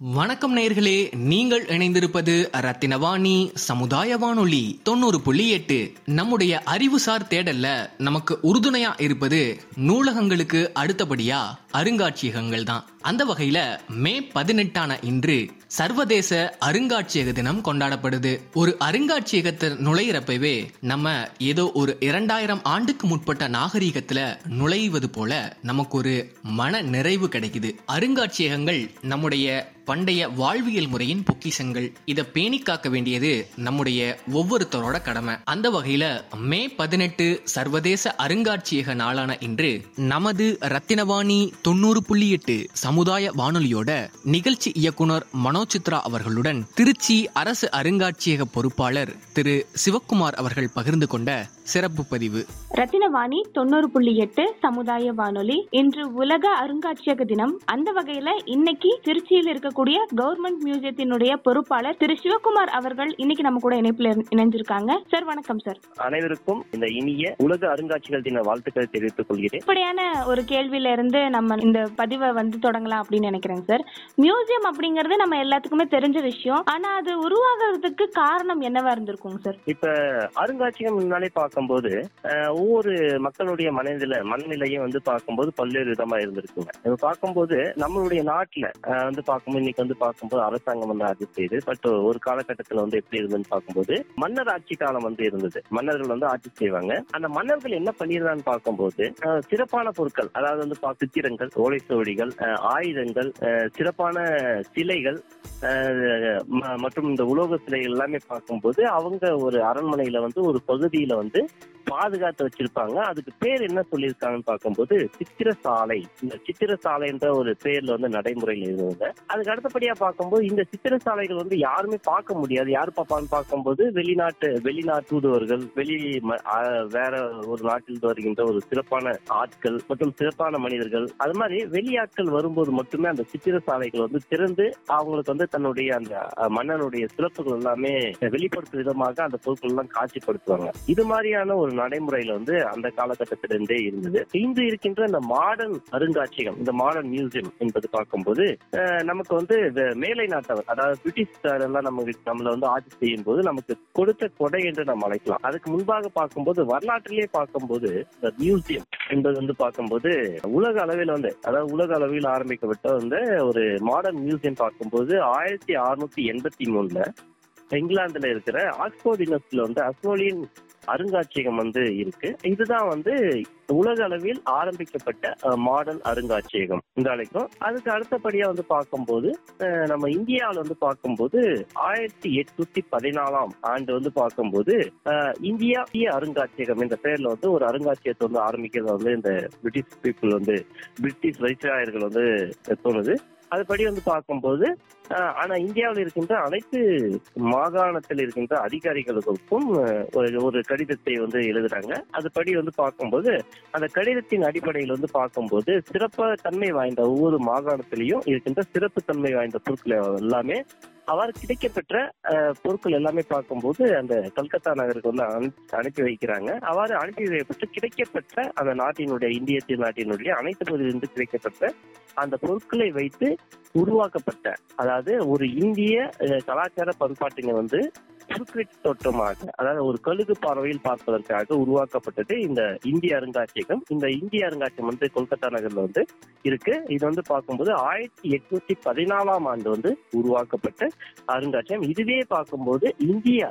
வணக்கம் நேயர்களே நீங்கள் இணைந்திருப்பது ரத்தினவாணி சமுதாய வானொலி தொண்ணூறு புள்ளி எட்டு. நம்முடைய அறிவுசார் தேடல்ல நமக்கு உறுதுணையா இருப்பது நூலகங்களுக்கு அடுத்தபடியா அருங்காட்சியகங்கள் தான் அந்த வகையில மே பதினெட்டான இன்று சர்வதேச அருங்காட்சியக தினம் கொண்டாடப்படுது. ஒரு அருங்காட்சியகத்தை நுழையிறப்பவே நம்ம ஏதோ ஒரு இரண்டாயிரம் ஆண்டுக்கு முற்பட்ட நாகரீகத்துல நுழைவது போல நமக்கு ஒரு மன நிறைவு கிடைக்குது. அருங்காட்சியகங்கள் நம்முடைய பண்டைய வாழ்வியல் முறையின் பொக்கிஷங்கள். இதை பேணி காக்க வேண்டியது நம்முடைய ஒவ்வொருத்தரோட கடமை. அந்த வகையில மே பதினெட்டு சர்வதேச அருங்காட்சியக நாளான இன்று நமது ரத்தினவாணி தொண்ணூறு புள்ளி எட்டு சமூக சமுதாய வானொலியோட நிகழ்ச்சி இயக்குனர் மனோசித்ரா அவர்களுடன் திருச்சி அரசு அருங்காட்சியக பொறுப்பாளர் திரு சிவக்குமார் அவர்கள் பகிர்ந்து கொண்ட சிறப்பு பதிவு. ரத்தினவாணி தொண்ணூறு புள்ளி எட்டு சமுதாய வானொலி. இன்று உலக அருங்காட்சியக தினம். அந்த வகையில இன்னைக்கு திருச்சியில் இருக்கக்கூடிய கவர்மெண்ட் மியூசியத்தினுடைய பொறுப்பாளர் திரு சிவகுமார் அவர்கள் இன்னைக்கு நம்ம கூட இணைப்புல இணை- இணைஞ்சிருக்காங்க. சார் வணக்கம் சார். அனைவருக்கும் இந்த இனிய உலக அருங்காட்சியகங்கள் தின வாழ்த்துக்களை தெரிவித்துக் கொள்கிறேன். இப்படியான ஒரு கேள்வியில இருந்து நம்ம இந்த பதிவை வந்து தொடங்கலாம் அப்படின்னு நினைக்கிறேங்க சார் மியூசியம் அப்படிங்கிறது நம்ம எல்லாத்துக்குமே தெரிஞ்ச விஷயம். ஆனா அது உருவாகிறதுக்கு காரணம் என்னவா இருந்திருக்குங்க சார் இப்ப அருங்காட்சியகம் முன்னாலே பார்க்கும்போது ஒவ்வொரு மக்களுடைய மனநில மனநிலையும் வந்து பார்க்கும்போது பல்வேறு விதமா இருந்திருக்குங்க. இப்ப பார்க்கும்போது நம்மளுடைய நாட்டுல வந்து பார்க்கும்போது இன்னைக்கு வந்து பார்க்கும்போது அரசாங்கம் வந்து ஆட்சி செய்யுது பட் ஒரு காலகட்டத்துல வந்து எப்படி இருந்ததுன்னு பார்க்கும்போது மன்னர் ஆட்சி காலம் வந்து இருந்தது. மன்னர்கள் வந்து ஆட்சி செய்வாங்க. அந்த மன்னர்கள் என்ன பண்ணிருந்தான்னு பார்க்கும்போது சிறப்பான பொருட்கள் அதாவது வந்து பா- சித்திரங்கள் ஓலை சோழிகள் ஆயுதங்கள் அஹ், சிறப்பான சிலைகள் ம- மற்றும் இந்த உலோக சிலைகள் எல்லாமே பார்க்கும்போது அவங்க ஒரு அரண்மனையில வந்து ஒரு பகுதியில வந்து பாதுகாத்து வச்சிருப்பாங்க. அதுக்கு பேர் என்ன சொல்லியிருக்காங்கன்னு பார்க்கும்போது சித்திரசாலை. இந்த சித்திரசாலைன்ற ஒரு பேர்ல வந்து நடைமுறையில் இருந்தது அதுக்கு அடுத்தபடியா பார்க்கும்போது இந்த சித்திரசாலைகள் வந்து யாருமே பார்க்க முடியாது. யார் பார்ப்பான்னு பார்க்கும்போது வெளிநாட்டு வெளிநாட்டு தூதுவர்கள் வெளி ம- வேற ஒரு நாட்டில் வருகின்ற ஒரு சிறப்பான ஆட்கள் மற்றும் சிறப்பான மனிதர்கள். அது மாதிரி வெளியாட்கள் வரும்போது மட்டுமே அந்த சித்திரசாலைகள் வந்து திறந்து அவங்களுக்கு வந்து தன்னுடைய அந்த மன்னனுடைய சிறப்புகள் எல்லாமே வெளிப்படுத்தும் விதமாக அந்த பொருட்கள் எல்லாம் காட்சிப்படுத்துவாங்க. இது மாதிரியான ஒரு நடைமுறையில வந்து அந்த காலகட்டத்திலிருந்தே இருந்தது. இன்று இருக்கின்ற இந்த மாடர்ன் அருங்காட்சியகம் இந்த மாடர்ன் மியூசியம் என்பது பார்க்கும்போது நமக்கு வந்து மேலை நாட்டவர் அதாவது பிரிட்டிஷ்கார் எல்லாம் நமக்கு நம்மள வந்து ஆட்சி செய்யும் போது நமக்கு கொடுத்த கொடை என்று நம்ம அழைக்கலாம். அதுக்கு முன்பாக பார்க்கும்போது வரலாற்றிலேயே பார்க்கும்போது இந்த மியூசியம் என்பது வந்து பார்க்கும்போது உலக அளவில் வந்து அதாவது உலக அளவில் ஆரம்பிக்கப்பட்ட வந்து ஒரு மாடர்ன் மியூசியம் பார்க்கும்போது ஆயிரத்தி அறுநூத்தி எண்பத்தி மூணுல இங்கிலாந்துல இருக்கிற ஆக்ஸ்போர்ட் யூனிவர்சிட்டியில வந்து அஸ்மோலியன் அருங்காட்சியகம் வந்து இருக்கு. இதுதான் வந்து உலக அளவில் ஆரம்பிக்கப்பட்ட மாடல் அருங்காட்சியகம் இந்த அழைக்கும். அதுக்கு அடுத்தபடியா வந்து பார்க்கும்போது நம்ம இந்தியாவில் வந்து பார்க்கும்போது ஆயிரத்தி எட்நூத்தி பதினாலாம் ஆண்டு வந்து பார்க்கும்போது இந்தியா இந்திய அருங்காட்சியகம் என்ற பெயர்ல வந்து ஒரு அருங்காட்சியகத்தை வந்து ஆரம்பிக்கிறது வந்து இந்த பிரிட்டிஷ் பீப்புள் வந்து பிரிட்டிஷ் வைசிராயர்கள் வந்து தோணுது அதுபடி வந்து பார்க்கும்போது ஆனா இந்தியாவில் இருக்கின்ற அனைத்து மாகாணத்தில் இருக்கின்ற அதிகாரிகளுக்கும் ஒரு ஒரு கடிதத்தை வந்து எழுதுறாங்க. அதுபடி வந்து பார்க்கும்போது அந்த கடிதத்தின் அடிப்படையில் வந்து பார்க்கும்போது சிறப்பு தன்மை வாய்ந்த ஒவ்வொரு மாகாணத்திலையும் இருக்கின்ற சிறப்பு தன்மை வாய்ந்த பொருட்கள் எல்லாமே அவ்வாறு கிடைக்கப்பெற்ற அஹ், பொருட்கள் எல்லாமே பார்க்கும்போது அந்த கல்கத்தா நகருக்கு வந்து அனுப்பி- அனுப்பி வைக்கிறாங்க. அவ்வாறு அனுப்பி வைக்கப்பட்டு கிடைக்கப்பெற்ற அந்த நாட்டினுடைய இந்திய நாட்டினுடைய அனைத்து பகுதியிலிருந்து கிடைக்கப்பட்ட அந்த பொருட்களை வைத்து உருவாக்கப்பட்ட அதாவது ஒரு இந்திய அஹ், கலாச்சார பண்பாட்டினை வந்து குறுக்கிட்டு தோற்றமாக அதாவது ஒரு கழுகு பார்வையில் பார்ப்பதற்காக உருவாக்கப்பட்டது இந்த இந்திய அருங்காட்சியகம். இந்த இந்திய அருங்காட்சியகம் வந்து கொல்கத்தா நகர்ல வந்து இருக்கு. இது வந்து பார்க்கும்போது ஆயிரத்தி எட்நூத்தி பதினாலாம் ஆண்டு வந்து உருவாக்கப்பட்ட அருங்காட்சியகம் இதுவே பார்க்கும்போது இந்தியா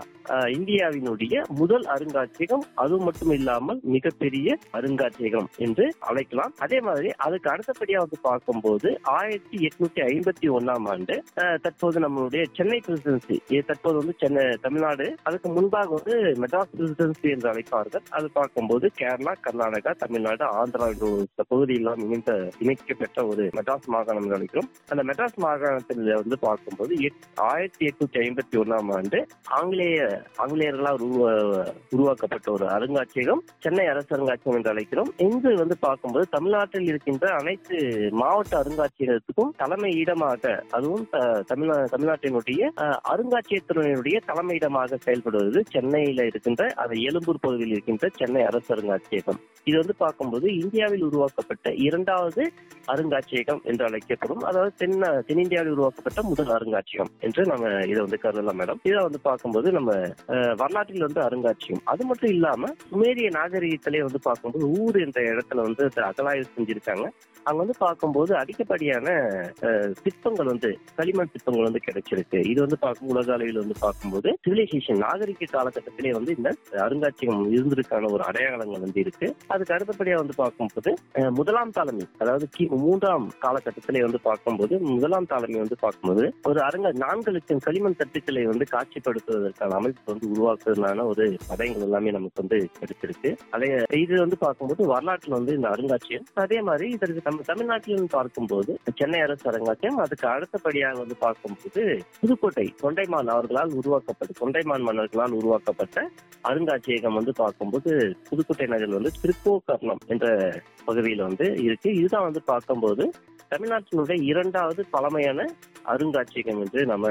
இந்தியாவினுடைய முதல் அருங்காட்சியகம். அது மட்டும் இல்லாமல் மிகப்பெரிய அருங்காட்சியகம் என்று அழைக்கலாம். அதே மாதிரி அதுக்கு அடுத்தபடியா வந்து பார்க்கும்போது ஆயிரத்தி எட்நூத்தி ஐம்பத்தி ஒன்னாம் ஆண்டு அஹ், தற்போது நம்மளுடைய சென்னை பிரசிடென்சி தற்போது வந்து சென்னை தமிழ்நாடு. அதுக்கு முன்பாக வந்து மெட்ராஸ் பிரசிடென்சி என்று அழைப்பார்கள் அது பார்க்கும்போது கேரளா கர்நாடகா தமிழ்நாடு ஆந்திரா என்ற ஒரு பகுதியெல்லாம் இணைந்த இணைக்கப்பட்ட ஒரு மெட்ராஸ் மாகாணம் என்று அழைக்கிறோம். அந்த மெட்ராஸ் மாகாணத்தில் வந்து பார்க்கும்போது எட்- ஆயிரத்தி எட்நூத்தி ஐம்பத்தி ஒன்னாம் ஆண்டு ஆங்கிலேய ஆங்கிலேயர்களால் உருவாக்கப்பட்ட ஒரு அருங்காட்சியகம் சென்னை அரசு அருங்காட்சியகம் என்று அழைக்கிறோம். இங்கு வந்து பார்க்கும்போது தமிழ்நாட்டில் இருக்கின்ற அனைத்து மாவட்ட அருங்காட்சியகத்துக்கும் தலைமை இடமாக அதுவும் த- தமிழ்நா தமிழ்நாட்டினுடைய அருங்காட்சியகத்தினுடைய தலைமை இடமாக செயல்படுவது சென்னையில இருக்கின்ற அந்த எழும்பூர் பகுதியில் இருக்கின்ற சென்னை அரசு அருங்காட்சியகம். இது வந்து பார்க்கும்போது இந்தியாவில் உருவாக்கப்பட்ட இரண்டாவது அருங்காட்சியகம் என்று அழைக்கப்படும் அதாவது தென் தென்னிந்தியாவில் உருவாக்கப்பட்ட முதல் அருங்காட்சியகம் என்று நம்ம இதை வந்து கருதலாம் மேடம். இதை வந்து பார்க்கும்போது நம்ம வரலாற்றில் வந்து அருங்காட்சியகம். அது மட்டும் இல்லாம சுமேரிய நாகரிகத்திலே வந்து பார்க்கும்போது ஊர் என்ற இடத்துல வந்து அதை அகலாய்வு செஞ்சிருக்காங்க. அங்க வந்து பார்க்கும்போது அதிகப்படியான சிற்பங்கள் வந்து களிமண் சிற்பங்கள் வந்து கிடைச்சிருக்கு. இது வந்து பார்க்கும் உலக அளவில் வந்து பார்க்கும்போது சிவிலைசேஷன் நாகரிக காலகட்டத்திலே வந்து இந்த அருங்காட்சியகம் இருந்திருக்கான ஒரு அடையாளங்கள் வந்து இருக்கு. அதுக்கு அடுத்தபடியா வந்து பார்க்கும்போது முதலாம் தலைமை அதாவது கிமு மூன்றாம் காலகட்டத்திலே வந்து பார்க்கும்போது முதலாம் தலைமை வந்து பார்க்கும்போது ஒரு அரங்க நான்கு லட்சம் களிமண் தட்டுக்களை வந்து காட்சிப்படுத்துவதற்கான அமைப்பு வந்து உருவாக்குறதுனால ஒரு தடயங்கள் எல்லாமே நமக்கு வந்து கிடைச்சிருக்கு. அதே இது வந்து பார்க்கும்போது வரலாற்றுல வந்து இந்த அருங்காட்சியகம் அதே மாதிரி இதற்கு நம்ம தமிழ்நாட்டிலும் பார்க்கும்போது சென்னை அரசு அருங்காட்சியகம் அதுக்கு அடுத்தபடியாக வந்து பார்க்கும்போது புதுக்கோட்டை தொண்டைமான் அவர்களால் உருவாக்கப்பட்ட தொண்டைமான் மன்னர்களால் உருவாக்கப்பட்ட அருங்காட்சியகம் வந்து பார்க்கும்போது புதுக்கோட்டை நகரில் வந்து திருக்கோக்கர்ணம் என்ற பகுதியில் வந்து இருக்கு. இதுதான் வந்து பார்க்கும்போது தமிழ்நாட்டினுடைய இரண்டாவது பழமையான அருங்காட்சியகம் என்று நம்ம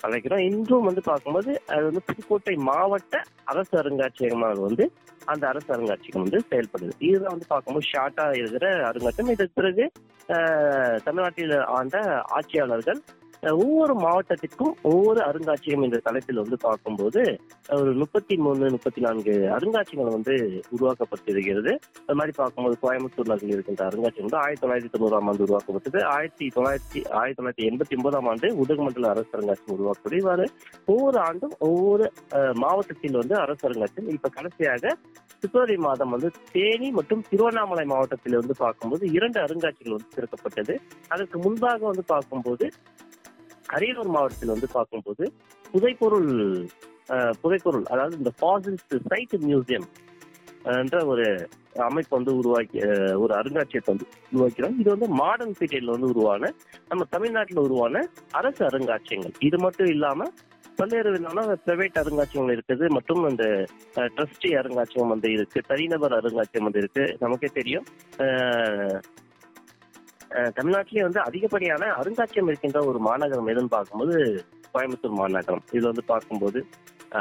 அழைக்கிறோம். இன்றும் வந்து பார்க்கும்போது அது வந்து புதுக்கோட்டை மாவட்ட அரசு அருங்காட்சியகமாக வந்து அந்த அரசு அருங்காட்சியகம் வந்து செயல்படுது. இதுதான் வந்து பார்க்கும்போது ஷார்ட்டா இருக்கிற அருங்காட்சியகம். இதற்கு பிறகு ஆஹ், தமிழ்நாட்டில் ஆண்ட ஆட்சியாளர்கள் ஒவ்வொரு மாவட்டத்திற்கும் ஒவ்வொரு அருங்காட்சியகம் என்ற தலைப்பில் வந்து பார்க்கும்போது ஒரு முப்பத்தி மூணு முப்பத்தி நான்கு அருங்காட்சியங்கள் வந்து உருவாக்கப்பட்டிருக்கிறது. அது மாதிரி பார்க்கும்போது கோயம்புத்தூர் நகரில் இருக்கின்ற அருங்காட்சியகம் வந்து ஆயிரத்தி தொள்ளாயிரத்தி தொண்ணூறாம் ஆண்டு உருவாக்கப்பட்டது. ஆயிரத்தி தொள்ளாயிரத்தி ஆயிரத்தி தொள்ளாயிரத்தி எண்பத்தி ஒன்பதாம் ஆண்டு உதகமண்டல அரசு அருங்காட்சியகம் உருவாக்கப்பட்டு இவ்வாறு ஒவ்வொரு ஆண்டும் ஒவ்வொரு அஹ், மாவட்டத்தில் வந்து அரசு அருங்காட்சியகம் இப்ப கடைசியாக பிப்ரவரி மாதம் வந்து தேனி மற்றும் திருவண்ணாமலை மாவட்டத்தில் வந்து பார்க்கும்போது இரண்டு அருங்காட்சியகம் வந்து திறக்கப்பட்டது. அதற்கு முன்பாக வந்து பார்க்கும்போது அரியலூர் மாவட்டத்தில் வந்து பார்க்கும்போது புதைப்பொருள் புதைப்பொருள் அதாவது இந்த ஃபாசில்ஸ் சைட் மியூசியம் என்ற ஒரு அமைப்பு வந்து உருவாக்கி ஒரு அருங்காட்சியகத்தை வந்து உருவாக்கிறோம். இது வந்து மாடர்ன் பீரியட்ல வந்து உருவான நம்ம தமிழ்நாட்டில் உருவான அரசு அருங்காட்சியகங்கள். இது மட்டும் இல்லாம பல்வேறு விதமான பிரைவேட் அருங்காட்சியங்கள் இருக்குது மற்றும் இந்த ட்ரஸ்டி அருங்காட்சியகம் வந்து இருக்கு தனிநபர் அருங்காட்சியகம் வந்து இருக்கு. நமக்கே தெரியும். தமிழ்நாட்டிலேயே வந்து அதிகப்படியான அருங்காட்சியகம் இருக்கின்ற ஒரு மாநகரம் எதுன்னு பார்க்கும்போது கோயம்புத்தூர் மாநகரம். இதுல வந்து பார்க்கும்போது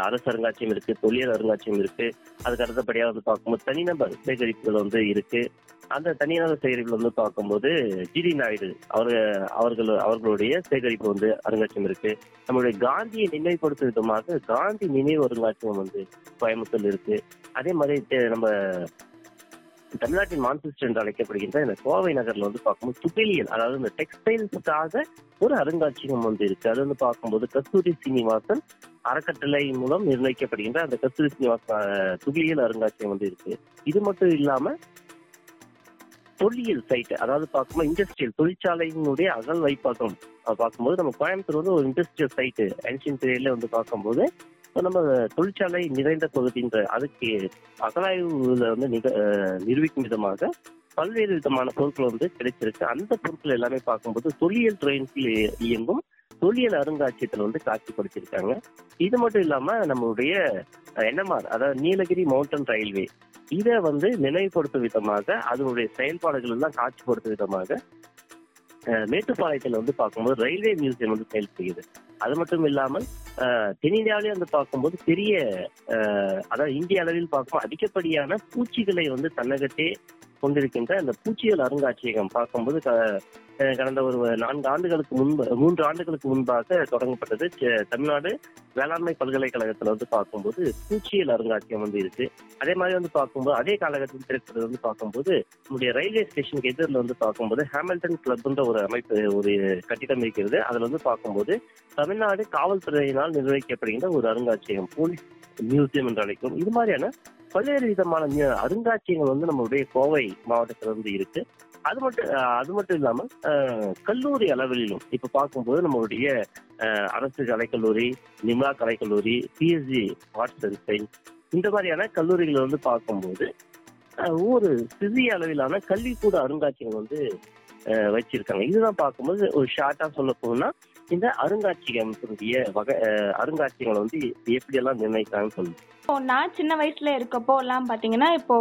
அரசு அருங்காட்சியம் இருக்கு தொழில் அருங்காட்சியம் இருக்கு. அதுக்கு அடுத்தபடியாக வந்து பார்க்கும்போது தனிநபர் சேகரிப்புகள் வந்து இருக்கு. அந்த தனிநபர் சேகரிப்புகள் வந்து பார்க்கும்போது ஜிடி நாயுடு அவர் அவர்கள் அவர்களுடைய சேகரிப்பு வந்து அருங்காட்சியம் இருக்கு. நம்மளுடைய காந்தியை நினைவுபடுத்தும் விதமாக காந்தி நினைவு அருங்காட்சியகம் வந்து கோயம்புத்தூர் இருக்கு. அதே மாதிரி நம்ம தமிழ்நாட்டின் மான்செஸ்டர் என்று அழைக்கப்படுகின்ற இந்த கோவை நகர்ல வந்து பார்க்கும்போது துகிலியல் அதாவது இந்த டெக்ஸ்டைல்ஸுக்காக ஒரு அருங்காட்சியகம் வந்து இருக்கு. அது வந்து பார்க்கும்போது கஸ்தூரி சீனிவாசன் அறக்கட்டளை மூலம் நிர்ணயிக்கப்படுகின்ற அந்த கஸ்தூரி சீனிவாசன் துகிலியல் அருங்காட்சியகம் வந்து இருக்கு. இது மட்டும் இல்லாம தொல்லியல் சைட் அதாவது பார்க்கும்போது இண்டஸ்ட்ரியல் தொழிற்சாலையினுடைய அகல் வைப்பாக்கம். பார்க்கும்போது நம்ம கோயம்புத்தூர் வந்து ஒரு இண்டஸ்ட்ரியல் சைட்டு ஆன்சியன் பீரியட்ல வந்து பார்க்கும்போது நம்ம தொழிற்சாலை நிறைந்த பகுதின்ற அதுக்கு அகலாய்வுல வந்து நிக நிரூபிக்கும் விதமாக பல்வேறு விதமான பொருட்கள் வந்து கிடைச்சிருக்கு. அந்த பொருட்கள் எல்லாமே பார்க்கும்போது தொல்லியல் துறையில் இயங்கும் தொல்லியல் அருங்காட்சியத்தில் வந்து காட்சிப்படுத்தியிருக்காங்க. இது மட்டும் இல்லாம நம்மளுடைய என்எம்ஆர் அதாவது நீலகிரி மவுண்டன் ரயில்வே இதை வந்து நினைவுபடுத்தும் விதமாக அதனுடைய செயல்பாடுகள் எல்லாம் காட்சிப்படுத்தும் விதமாக மேட்டுப்பாளையத்தில் வந்து பார்க்கும்போது ரயில்வே மியூசியம் வந்து செயல்படுகிறது. அது மட்டும் இல்லாமல் தென்னிந்தியாவிலே வந்து பார்க்கும்போது பெரிய அஹ், அதாவது இந்திய அளவில் பார்க்கும் அதிகப்படியான பூச்சிகளை வந்து தன்னகத்தே கொண்டிருக்கின்ற அந்த பூச்சியல் அருங்காட்சியகம் பார்க்கும்போது கடந்த ஒரு நான்கு ஆண்டுகளுக்கு முன்பு மூன்று ஆண்டுகளுக்கு முன்பாக தொடங்கப்பட்டது. தமிழ்நாடு வேளாண்மை பல்கலைக்கழகத்துல வந்து பார்க்கும்போது பூச்சியல் அருங்காட்சியகம் வந்து இருக்கு. அதே மாதிரி வந்து பார்க்கும்போது அதே காலகட்டத்தில் திரைப்படத்தில் வந்து பார்க்கும்போது நம்முடைய ரயில்வே ஸ்டேஷனுக்கு எதிரில் வந்து பார்க்கும்போது ஹேமில்டன் கிளப்ன்ற ஒரு அமைப்பு ஒரு கட்டிடம் இருக்கிறது. அதுல வந்து பார்க்கும்போது தமிழ்நாடு காவல்துறையினால் நிர்வகிக்கப்படுகின்ற ஒரு அருங்காட்சியகம் போலீஸ் மியூசியம் என்று அழைக்கும். இது மாதிரியான பல்வேறு விதமான அருங்காட்சியங்கள் அருங்காட்சியகங்கள் வந்து நம்மளுடைய கோவை மாவட்டத்துல வந்து இருக்கு. அது மட்டும் அஹ், அது மட்டும் இல்லாமல் அஹ், கல்லூரி அளவிலும் இப்ப பார்க்கும்போது நம்மளுடைய அஹ், அரசு கலைக்கல்லூரி நிம்லா கலைக்கல்லூரி பிஎஸ்ஜி ஆர்ட்ஸ் அண்ட் சயின்ஸ் இந்த மாதிரியான கல்லூரிகள் வந்து பார்க்கும்போது ஒரு சிறிய அளவிலான கல்விக்கூட அருங்காட்சியகம் வந்து அஹ், வச்சிருக்காங்க. இதுதான் பார்க்கும்போது ஒரு ஷார்ட்டா சொல்ல போகணும்னா இந்த அருங்காட்சியகத்தினுடைய வகை அருங்காட்சியகங்களை வந்து எப்படி எல்லாம் நிர்ணயிக்கிறாங்கன்னு சொல்லுங்க. இப்போ நான் சின்ன வயசுல இருக்கப்போ எல்லாம் பாத்தீங்கன்னா இப்போ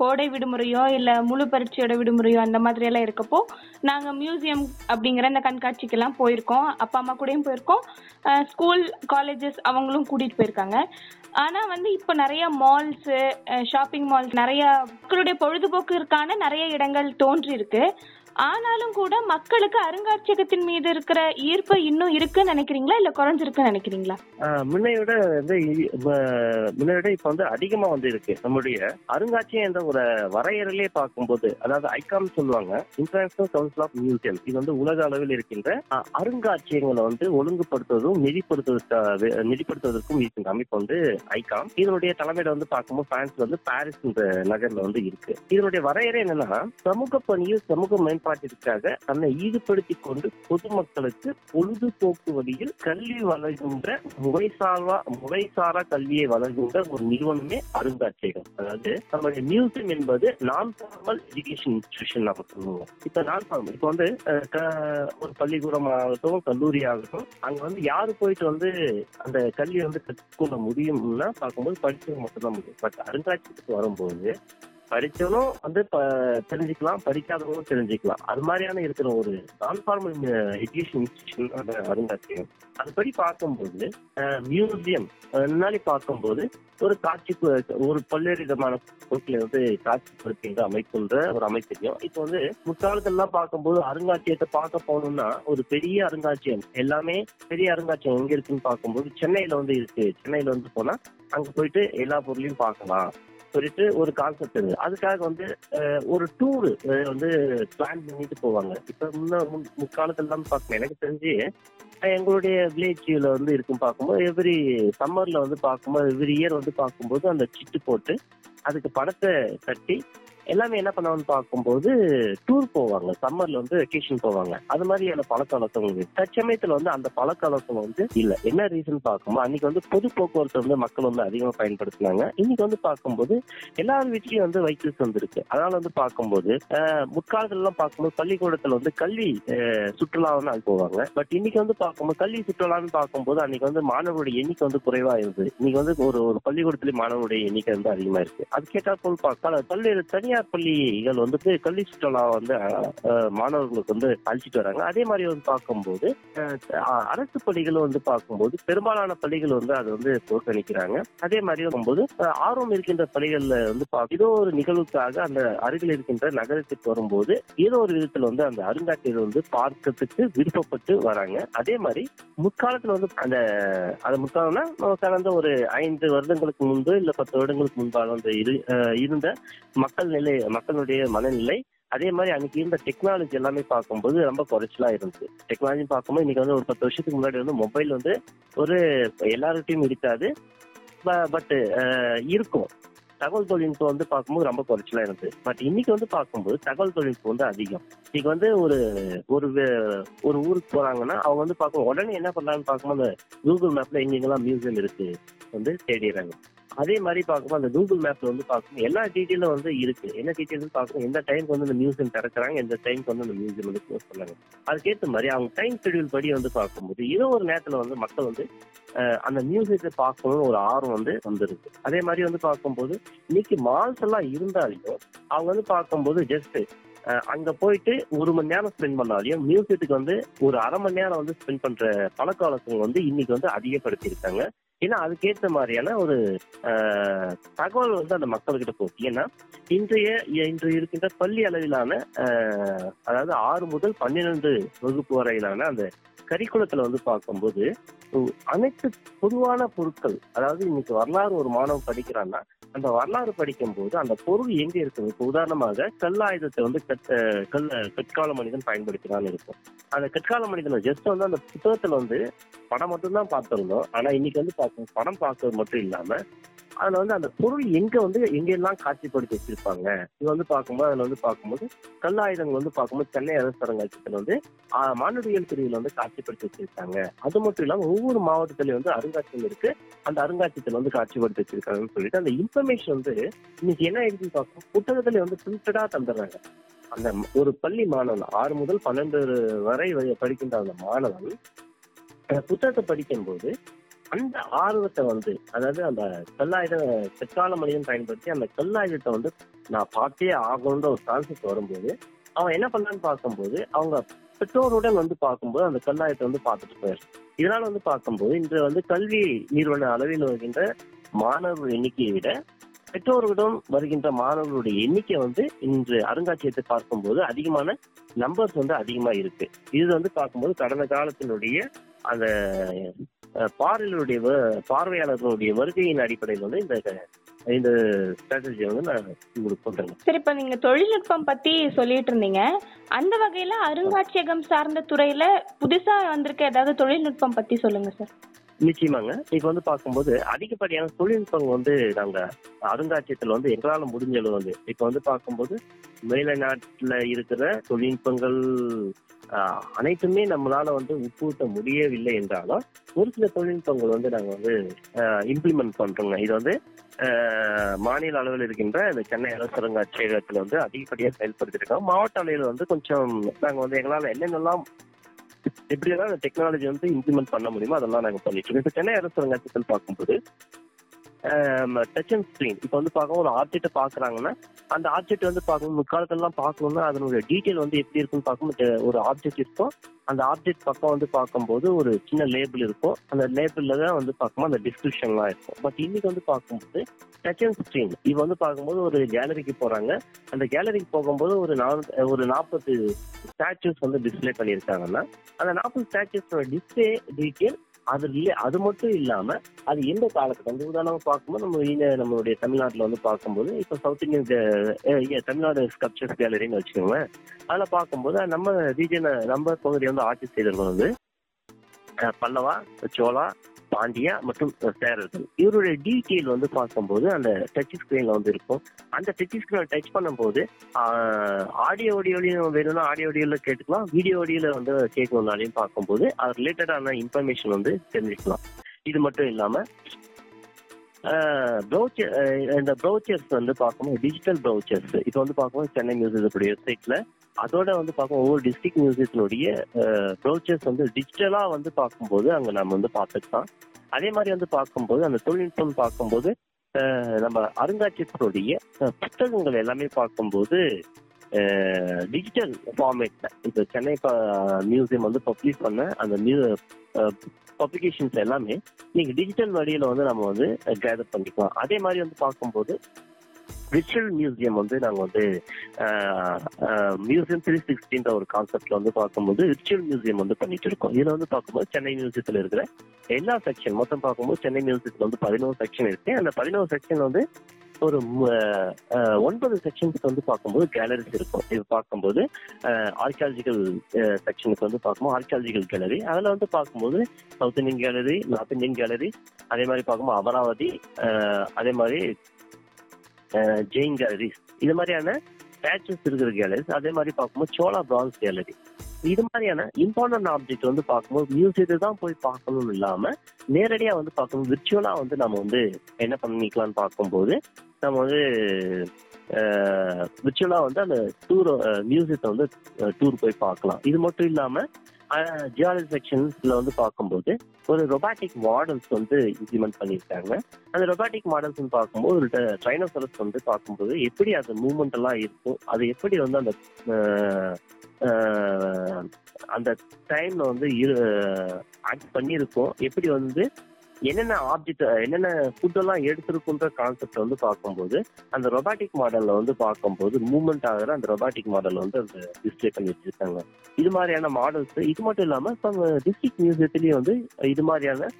கோடை விடுமுறையோ இல்ல முழு பரீட்சையோட விடுமுறையோ அந்த மாதிரி எல்லாம் இருக்கப்போ நாங்க மியூசியம் அப்படிங்கிற அந்த கண்காட்சிக்கெல்லாம் போயிருக்கோம். அப்பா அம்மா கூடயும் போயிருக்கோம். ஸ்கூல் காலேஜஸ் அவங்களும் கூட்டிட்டு போயிருக்காங்க. ஆனா வந்து இப்போ நிறைய மால்ஸ் ஷாப்பிங் மால்ஸ் நிறைய மக்களுடைய பொழுதுபோக்கிற்கான நிறைய இடங்கள் தோன்றி இருக்கு ஆனாலும் கூட மக்களுக்கு அருங்காட்சியகத்தின் மீது இருக்கிற ஈர்ப்பு இன்னும் இருக்குன்னு நினைக்கிறீங்களா? இல்ல குறைஞ்சிருக்குன்னு நினைக்கிறீங்களா? முன்னையோட வந்து முன்னையோட இப்ப வந்து அதிகமா வந்து இருக்கு. நம்முடைய அருங்காட்சியம் என்ற ஒரு வரையறையிலே பார்க்கும்போது அதாவது ஐகாம் சொல்லுவாங்க இன்டர்நேஷனல் கவுன்சில் ஆஃப் மியூசியம் இது வந்து உலக அளவில் இருக்கின்ற அருங்காட்சியகங்களை வந்து ஒழுங்குபடுத்துவதும் நிதிப்படுத்துவதற்கு நிதிப்படுத்துவதற்கும் இருக்கின்ற அமைப்பு வந்து ஐகாம் இதனுடைய தலைமையில வந்து பார்க்கும்போது பிரான்ஸ் வந்து பாரிஸ் என்ற நகர்ல வந்து இருக்கு. இதனுடைய வரையறை என்னன்னா சமூக பணியில் சமூக மேம்பாட்டிற்காக தன்னை ஈடுபடுத்திக் கொண்டு பொதுமக்களுக்கு பொழுதுபோக்கு வழியில் கல்வி வழங்குகின்ற முறைசாரா முறைசாரா கல்வியை வழங்குகின்ற ஒரு நிறுவனமே அருங்காட்சியகம். அதாவது நம்முடைய மியூசியம் என்பது நான் ஃபார்மல் எஜுகேஷன் இன்ஸ்டிடியூஷன் நம்ம சொல்லுவோம். இப்ப நான் ஃபார்மல் இப்ப வந்து க- ஒரு பள்ளிக்கூடம் ஆகட்டும் கல்லூரி ஆகட்டும் அங்க வந்து யாரு போயிட்டு வந்து அந்த கல்வியை வந்து கற்றுக்கொள்ள முடியும்னா பார்க்கும்போது படிச்சவங்க மட்டும்தான் முடியும். பட் அருங்காட்சியகத்துக்கு வரும்போது படிச்சவனும் வந்து ப- தெரிஞ்சுக்கலாம் படிக்காதவங்களும் தெரிஞ்சுக்கலாம். அது மாதிரியான இருக்கிற ஒரு நான் ஃபார்மல் எஜுகேஷன் இன்ஸ்டிடியூஷன் அருங்காட்சியகம் அதுபடி பார்க்கும்போது மியூசியம் முன்னாடி பார்க்கும்போது ஒரு காட்சி ஒரு பல்வேறு விதமான பொருட்களை வந்து காட்சிப்படுத்துகின்ற அமைப்புன்ற ஒரு அமைப்பையும் இப்போ வந்து முற்காலத்தெல்லாம் பார்க்கும்போது அருங்காட்சியகத்தை பார்க்க போகணும்னா ஒரு பெரிய அருங்காட்சியகம் எல்லாமே பெரிய அருங்காட்சியகம் எங்க இருக்குன்னு பார்க்கும்போது சென்னையில வந்து இருக்கு. சென்னையில வந்து போனா அங்க போயிட்டு எல்லா பொருளையும் பார்க்கலாம். சொல்லிட்டு ஒரு கான்செப்ட் இருக்கு அதுக்காக வந்து ஒரு டூர் வந்து பிளான் பண்ணிட்டு போவாங்க. இப்ப முன்ன முன்- முற்காலத்துல பார்க்கணும் எனக்கு தெரிஞ்சு எங்களுடைய வில்லேஜ்ல வந்து இருக்கும் பார்க்கும்போது எவ்ரி சம்மர்ல வந்து பார்க்கும்போது எவ்ரி இயர் வந்து பார்க்கும்போது அந்த சிட்டு போட்டு அதுக்கு பணத்தை கட்டி எல்லாமே என்ன பண்ணுவாங்கன்னு பார்க்கும்போது டூர் போவாங்க. சம்மர்ல வந்து வெக்கேஷன் போவாங்க. அது மாதிரியான பழக்க வழக்கங்கள் தற்சமயத்துல வந்து அந்த பழக்க வழக்கம் வந்து இல்ல. என்ன ரீசன் பார்க்கும்போது அன்னைக்கு வந்து பொது போக்குவரத்து வந்து மக்கள் வந்து அதிகமா பயன்படுத்தினாங்க. இன்னைக்கு வந்து பார்க்கும்போது எல்லார் வீட்லயும் வந்து வைக்கிள்ஸ் வந்துருக்கு. அதனால வந்து பார்க்கும்போது முற்காலத்துல எல்லாம் பார்க்கும்போது பள்ளிக்கூடத்துல வந்து கல்வி சுற்றுலா வந்து அது போவாங்க. பட் இன்னைக்கு வந்து பார்க்கும்போது கல்வி சுற்றுலான்னு பார்க்கும்போது அன்னைக்கு வந்து மாணவருடைய எண்ணிக்கை வந்து குறைவா இருந்தது இன்னைக்கு வந்து ஒரு ஒரு பள்ளிக்கூடத்துல மாணவருடைய எண்ணிக்கை வந்து அதிகமா இருக்கு அது கேட்டா போல் பார்க்க பல்வேறு தனியார் பள்ளிகள் வந்துட்டு கல்வி சுற்றுலா வந்து மாணவர்களுக்கு வந்து அழிச்சிட்டு வராங்க. அதே மாதிரி வந்து பார்க்கும்போது அரசு பள்ளிகளும் வந்து பார்க்கும்போது பெரும்பாலான பள்ளிகள் வந்து அதை வந்து புறக்கணிக்கிறாங்க அதே மாதிரி வரும்போது ஆர்வம் இருக்கின்ற பள்ளிகள்ல வந்து பா- ஏதோ ஒரு நிகழ்வுக்காக அந்த அருகில் இருக்கின்ற நகரத்துக்கு வரும்போது ஏதோ ஒரு விதத்துல வந்து அந்த அருங்காட்சியகம் வந்து பார்க்கறதுக்கு விருப்பப்பட்டு வராங்க. அதே மாதிரி முற்காலத்துல வந்து அந்த அது முற்காலம்னா கடந்த ஒரு ஐந்து வருடங்களுக்கு முன்பு இல்ல பத்து வருடங்களுக்கு முன்பாக வந்து இரு- அஹ், இருந்த மக்கள் நிலை மக்களுடைய மனநிலை அதே மாதிரி அன்னைக்கு இருந்த டெக்னாலஜி எல்லாமே பார்க்கும்போது ரொம்ப குறைச்சலா இருந்துச்சு. டெக்னாலஜி பார்க்கும்போது இன்னைக்கு வந்து ஒரு பத்து வருஷத்துக்கு முன்னாடி வந்து மொபைல் வந்து ஒரு எல்லார்கிட்டையும் இருக்காது. பட் இருக்கும். தகவல் தொழில்நுட்பம் வந்து பார்க்கும்போது ரொம்ப குறைச்சலா இருந்தது பட் இன்னைக்கு வந்து பார்க்கும்போது தகவல் தொழில்நுட்பம் வந்து அதிகம். இன்னைக்கு வந்து ஒரு ஒரு ஒரு ஊருக்கு போறாங்கன்னா அவங்க வந்து பார்க்கும் உடனே என்ன பண்ணலாம்னு பார்க்கும்போது கூகுள் மேப்ல எங்கெங்கெல்லாம் மியூசியம் இருக்கு வந்து தேடிடுறாங்க. அதே மாதிரி பார்க்கும்போது அந்த கூகுள் மேப்ல வந்து பார்க்கணும் எல்லா டீட்டெயிலும் வந்து இருக்கு. என்ன டீட்டெயில்ஸ் பார்க்கணும் எந்த டைமுக்கு வந்து இந்த மியூசியம் திறக்கிறாங்க எந்த டைம்க்கு வந்து அந்த மியூசியம் வந்து க்ளோஸ் பண்ணாங்க அதுக்கேற்ற மாதிரி அவங்க டைம் ஷெடியூல் படி வந்து பார்க்கும்போது ஏதோ ஒரு நேரத்துல வந்து மக்கள் வந்து அந்த மியூசியத்தை பார்க்கணும்னு ஒரு ஆர்வம் வந்து வந்துருக்கு. அதே மாதிரி வந்து பார்க்கும்போது இன்னைக்கு மால்ஸ் எல்லாம் இருந்தாலையும் அவங்க வந்து பார்க்கும்போது ஜஸ்ட் அங்க போயிட்டு ஒரு மணி நேரம் ஸ்பெண்ட் பண்ணாலையும் மியூசியத்துக்கு வந்து ஒரு அரை மணி நேரம் வந்து ஸ்பெண்ட் பண்ற பழக்க வழக்கங்கள் வந்து இன்னைக்கு வந்து அதிகப்படுத்தி இருக்காங்க ஏன்னா அதுக்கேற்ற மாதிரியான ஒரு அஹ், தகவல் வந்து அந்த மக்கள்கிட்ட போகுது ஏன்னா இன்றைய இன்று இருக்கின்ற பள்ளி அளவிலான அஹ், அதாவது ஆறு முதல் பன்னிரண்டு வகுப்பு வரையிலான அந்த கரிக்குலத்துல வந்து பார்க்கும்போது அனைத்து பொதுவான பொருட்கள் அதாவது இன்னைக்கு வரலாறு ஒரு மாணவன் படிக்கிறான்னா அந்த வரலாறு படிக்கும்போது அந்த பொருள் எங்க இருக்குது? இப்போ உதாரணமாக கல்லாயுதத்தை வந்து கட் கல் கற்கால மனிதன் பயன்படுத்தினான்னு இருக்கும். அந்த கற்கால மனிதன் ஜஸ்ட் வந்து அந்த புத்தகத்துல வந்து படம் மட்டும்தான் பார்த்திருந்தோம். ஆனா இன்னைக்கு வந்து பார்க்கும் படம் பார்க்கறது மட்டும் இல்லாம அதுல வந்து அந்த பொருள் எங்க வந்து எங்கெல்லாம் காட்சிப்படுத்தி வச்சிருப்பாங்க? இது வந்து பார்க்கும்போது அதுல வந்து பார்க்கும்போது கல்லாயுதங்கள் வந்து பார்க்கும்போது சென்னை அரங்காட்சியத்தில் வந்து மானுடவியல் மானுடியல் பிரிவில் வந்து காட்சிப்படுத்தி வச்சிருக்காங்க. அது மட்டும் இல்லாம ஒவ்வொரு மாவட்டத்திலயும் வந்து அருங்காட்சியகம் இருக்கு. அந்த அருங்காட்சியத்துல வந்து காட்சிப்படுத்தி வச்சிருக்காங்கன்னு சொல்லிட்டு அந்த இன்ஃபர்மேஷன் வந்து இன்னைக்கு என்ன ஆயிடுச்சுன்னு பார்க்கும் புத்தகத்துல வந்து பிரிண்டடா தந்துடுறாங்க. அந்த ஒரு பள்ளி மாணவன் ஆறு முதல் பன்னெண்டு வரை வரை படிக்கின்ற அந்த மாணவன் அந்த புத்தகத்தை படிக்கும்போது அந்த ஆர்வத்தை வந்து அதாவது அந்த கல்லாயுத செக்கால மனிதன் பயன்படுத்தி அந்த கல்லாயுதத்தை வந்து நான் பார்த்தே ஆகணுன்ற ஒரு கான்செப்ட் வரும்போது அவன் என்ன பண்ணான்னு பார்க்கும்போது அவங்க பெற்றோருடன் வந்து பார்க்கும்போது அந்த கல்லாயத்தை வந்து பார்த்துட்டு போயிரு இதனால வந்து பார்க்கும்போது இன்று வந்து கல்வி நிறுவன அளவில் வருகின்ற மாணவர் எண்ணிக்கையை விட பெற்றோர்களிடம் வருகின்ற மாணவர்களுடைய எண்ணிக்கை வந்து இன்று அருங்காட்சியகத்தை பார்க்கும்போது அதிகமான நம்பர்ஸ் வந்து அதிகமா இருக்கு. இது வந்து பார்க்கும்போது கடந்த காலத்தினுடைய அந்த பார்வையாளருடைய பார்வையாளர்களுடைய வருகையின் அடிப்படையில் வந்து இந்த இந்த ஸ்ட்ராட்டஜி வந்து நான் உங்களுக்கு சொல்றேன் சரி இப்ப நீங்க தொழில்நுட்பம் பத்தி சொல்லிட்டு இருந்தீங்க. அந்த வகையில அருங்காட்சியகம் சார்ந்த துறையில புதுசா வந்திருக்க ஏதாவது தொழில்நுட்பம் பத்தி சொல்லுங்க சார். நிச்சயமாங்க. இப்ப வந்து பார்க்கும்போது அதிகப்படியான தொழில்நுட்பங்கள் வந்து நாங்க அருங்காட்சியத்துல வந்து எங்களால முடிஞ்ச அளவு வந்து இப்ப வந்து பார்க்கும்போது மேலைநாட்டுல இருக்கிற தொழில்நுட்பங்கள் அனைத்துமே நம்மளால வந்து உட்புகுத்த முடியவில்லை என்றாலும் ஒரு சில தொழில்நுட்பங்கள் வந்து நாங்க வந்து இம்ப்ளிமெண்ட் பண்றோங்க. இது வந்து மாநில அளவில் இருக்கின்ற இந்த சென்னை அரசு அருங்காட்சியகத்துல வந்து அதிகப்படியா செயல்படுத்திருக்கோம். மாவட்ட அளவில் வந்து கொஞ்சம் நாங்க வந்து எங்களால என்னென்னலாம் எப்படியெல்லாம் இந்த டெக்னாலஜி வந்து இம்ப்ளிமெண்ட் பண்ண முடியுமோ அதெல்லாம் நாங்க பண்ணிட்டு இருக்கோம். இப்போ சென்னை அரசு அரங்காட்சியத்தில் பார்க்கும்போது டச் அண்ட் ஸ்கிரீன் இப்போ வந்து பார்க்க ஒரு ஆப்ஜெக்ட்டை பார்க்குறாங்கன்னா அந்த ஆப்ஜெக்ட் வந்து பார்க்கணும் முக்காலத்திலலாம் பார்க்கணும்னா அதனுடைய டீட்டெயில் வந்து எப்படி இருக்குன்னு பார்க்கணும் ஒரு ஆப்ஜெக்ட் இருக்கும். அந்த ஆப்ஜெக்ட் பக்கம் வந்து பார்க்கும்போது ஒரு சின்ன லேபிள் இருக்கும். அந்த லேபிளில் தான் வந்து பார்க்கும்போது அந்த டிஸ்கிரிப்ஷன்லாம் இருக்கும். பட் இன்னைக்கு வந்து பார்க்கும்போது டச் அண்ட் ஸ்க்ரீன் இது வந்து பார்க்கும்போது ஒரு கேலரிக்கு போறாங்க. அந்த கேலரிக்கு போகும்போது ஒரு ஒரு நாற்பது ஸ்டாச்சுஸ் வந்து டிஸ்ப்ளே பண்ணியிருக்காங்கன்னா அந்த நாற்பது ஸ்டாச்சுஸோட டிஸ்பிளே டீட்டெயில் அது இல்லை அது மட்டும் இல்லாம அது எந்த காலத்துக்கு வந்து உதாரணமா பார்க்கும்போது நம்ம இங்க- நம்மளுடைய தமிழ்நாட்டுல வந்து பார்க்கும்போது இப்போ சவுத் இந்தியன் தமிழ்நாடு ஸ்கல்ப்சர்ஸ் கேலரின்னு வச்சுக்கோங்களேன். அதில் பார்க்கும்போது நம்ம ரீஜனை நம்ம பகுதியை வந்து ஆட்சி செய்தவர்கள் வந்து பல்லவா சோழா பாண்டியா மற்றும் சேரர்கள். இவருடைய டீட்டெயில் வந்து பார்க்கும்போது அந்த டச் ஸ்கிரீன்ல வந்து இருக்கும். அந்த டச் ஸ்கிரீன் டச் பண்ணும்போது ஆடியோ ஆடியோலையும் வேணும்னா ஆடியோ ஆடியோல கேட்டுக்கலாம். வீடியோ ஆடியோல வந்து கேட்கணும்னாலையும் பார்க்கும்போது அது ரிலேட்டடான இன்ஃபர்மேஷன் வந்து தெரிஞ்சுக்கலாம். இது மட்டும் இல்லாம ப்ரௌச்சர் இந்த ப்ரௌச்சர்ஸ் வந்து பார்க்கும்போது டிஜிட்டல் ப்ரௌச்சர்ஸ் இப்போ வந்து பார்க்கும்போது சென்னை மியூசியத்துடைய வெப்சைட்ல அதோட வந்து பார்க்கும் ஒவ்வொரு டிஸ்ட்ரிக்ட் மியூசியத்தினுடைய ப்ரௌச்சர்ஸ் வந்து டிஜிட்டலா வந்து பார்க்கும்போது அங்க நம்ம வந்து பார்த்துக்கலாம். அதே மாதிரி வந்து பார்க்கும்போது அந்த தொழில்நுட்பம் பார்க்கும்போது நம்ம அருங்காட்சியகத்தினுடைய புத்தகங்கள் எல்லாமே பார்க்கும்போது டிஜிட்டல் ஃபார்மேட்ல இப்போ சென்னை மியூசியம் வந்து பப்ளிஷ் பண்ண அந்த மியூ பப்ளிகேஷன்ஸ் எல்லாமே நீங்க டிஜிட்டல் வழியில வந்து நம்ம வந்து கேதர் பண்ணிக்கலாம். அதே மாதிரி வந்து பார்க்கும்போது விர்ச்சுவல் மியூசியம் வந்து நாங்க வந்து மியூசியம் த்ரீ சிக்ஸ்டின்ற ஒரு கான்செப்ட்ல வந்து பார்க்கும்போது விர்ச்சுவல் மியூசியம் வந்து பண்ணிட்டு இருக்கோம். இதுல வந்து பார்க்கும்போது சென்னை மியூசியத்துல இருக்கிற எல்லா செக்ஷன் மொத்தம் பார்க்கும்போது சென்னை மியூசியத்துல வந்து பதினோரு செக்ஷன் இருக்கு. அந்த பதினோரு செக்ஷன் வந்து ஒரு ஒன்பது செக்ஷன்ஸ்க்கு வந்து பார்க்கும்போது கேலரிஸ் இருக்கும். இது பார்க்கும்போது ஆர்கியாலஜிக்கல் செக்ஷனுக்கு வந்து பார்க்கும்போது ஆர்கியாலஜிக்கல் கேலரி அதில் வந்து பார்க்கும்போது south Indian gallery north Indian gallery அதே மாதிரி பார்க்கும்போது அமராவதி அதே மாதிரி ஜெயின் கேலரிஸ் இது மாதிரியான ஸ்டாச்சுஸ் இருக்கிற கேலரிஸ் அதே மாதிரி பார்க்கும்போது சோலா பிரான்ஸ் கேலரி இது மாதிரியான இம்பார்ட்டன்ட் ஆப்ஜெக்ட் வந்து பார்க்கும்போது மியூசியத்தை தான் போய் பார்க்கணும்னு இல்லாம நேரடியா வந்து பார்க்கணும் விர்ச்சுவலா வந்து நம்ம வந்து என்ன பண்ணிக்கலாம்னு பார்க்கும்போது நம்ம வந்து விர்ச்சுவலா வந்து அந்த டூர் மியூசியத்தை வந்து டூர் போய் பார்க்கலாம். இது மட்டும் இல்லாம ஜியாலஜி செக்ஷன்ஸ்ல வந்து பார்க்கும்போது ஒரு ரொபாட்டிக் மாடல்ஸ் வந்து இம்ப்ளிமெண்ட் பண்ணியிருக்காங்க. அந்த ரொபாட்டிக் மாடல்ஸ் பார்க்கும்போது ஒரு ட்ரைனோசரஸ் வந்து பார்க்கும்போது எப்படி அது மூவ்மெண்ட் எல்லாம் இருக்கும் அது எப்படி வந்து அந்த அந்த டைம்ல வந்து ஆக்ட் பண்ணியிருக்கோம் எப்படி வந்து என்னென்ன ஆப்ஜெக்ட் என்னென்ன ஃபுட் எல்லாம் எடுத்திருக்குன்ற கான்செப்ட் வந்து பார்க்கும்போது அந்த ரொபாட்டிக் மாடல்ல வந்து பார்க்கும்போது மூவ்மெண்ட் ஆகிற அந்த ரொபாட்டிக் மாடல் வந்து அந்த டிஸ்பிளே பண்ணி வச்சிருக்காங்க. இது மாதிரியான மாடல்ஸ் இது மட்டும் இல்லாம இப்போ டிஸ்ட்ரிக்ட் மியூசியத்திலயும் வந்து இது மாதிரியான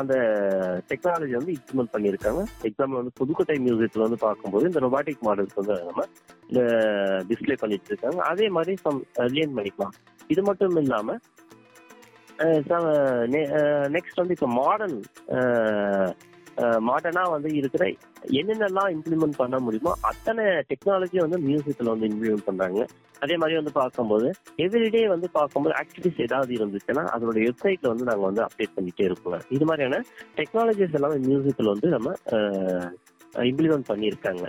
அந்த டெக்னாலஜி வந்து இம்ப்ளிமெண்ட் பண்ணியிருக்காங்க. எக்ஸாம்பிள் வந்து புதுக்கோட்டை மியூசியத்தில் வந்து பார்க்கும்போது இந்த ரொபாட்டிக் மாடல்ஸ் வந்து நம்ம டிஸ்பிளே பண்ணிட்டு இருக்காங்க அதே மாதிரி சம் லேர்ன் uh, பண்ணிக்கலாம். இது மட்டும் இல்லாமல் நெக்ஸ்ட் வந்து இப்போ மாடர்ன் மாடர்னா வந்து இருக்கிற என்னென்னலாம் இம்ப்ளிமெண்ட் பண்ண முடியுமோ அத்தனை டெக்னாலஜி வந்து மியூசியத்தில் வந்து இம்ப்ளிமெண்ட் பண்றாங்க. அதே மாதிரி வந்து பார்க்கும்போது எவ்ரிடே வந்து பார்க்கும்போது ஆக்டிவிட்டிஸ் ஏதாவது இருந்துச்சுன்னா அதோட வெப்சைட்ல வந்து நாங்கள் வந்து அப்டேட் பண்ணிட்டே இருக்கோம் இது மாதிரியான டெக்னாலஜிஸ் எல்லாமே மியூசியத்தில் வந்து நம்ம இம்ப்ளிமெண்ட் பண்ணியிருக்காங்க.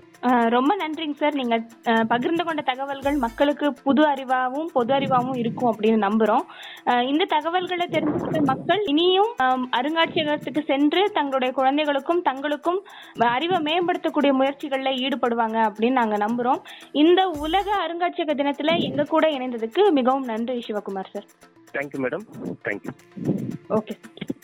ரொம்ப நன்றிங்க சார். நீங்க பகிர்ந்து கொண்ட தகவல்கள் மக்களுக்கு புது அறிவாவும் பொது அறிவாவும் இருக்கும் அப்படின்னு நம்புறோம். இந்த தகவல்களை தெரிஞ்சுக்கிட்ட மக்கள் இனியும் அருங்காட்சியகத்துக்கு சென்று தங்களுடைய குழந்தைகளுக்கும் தங்களுக்கும் அறிவை மேம்படுத்தக்கூடிய முயற்சிகள்ல ஈடுபடுவாங்க அப்படின்னு நாங்க நம்புறோம். இந்த உலக அருங்காட்சியக தினத்துல எங்க கூட இணைந்ததுக்கு மிகவும் நன்றி Sivakumar sir. Thank you madam thank you okay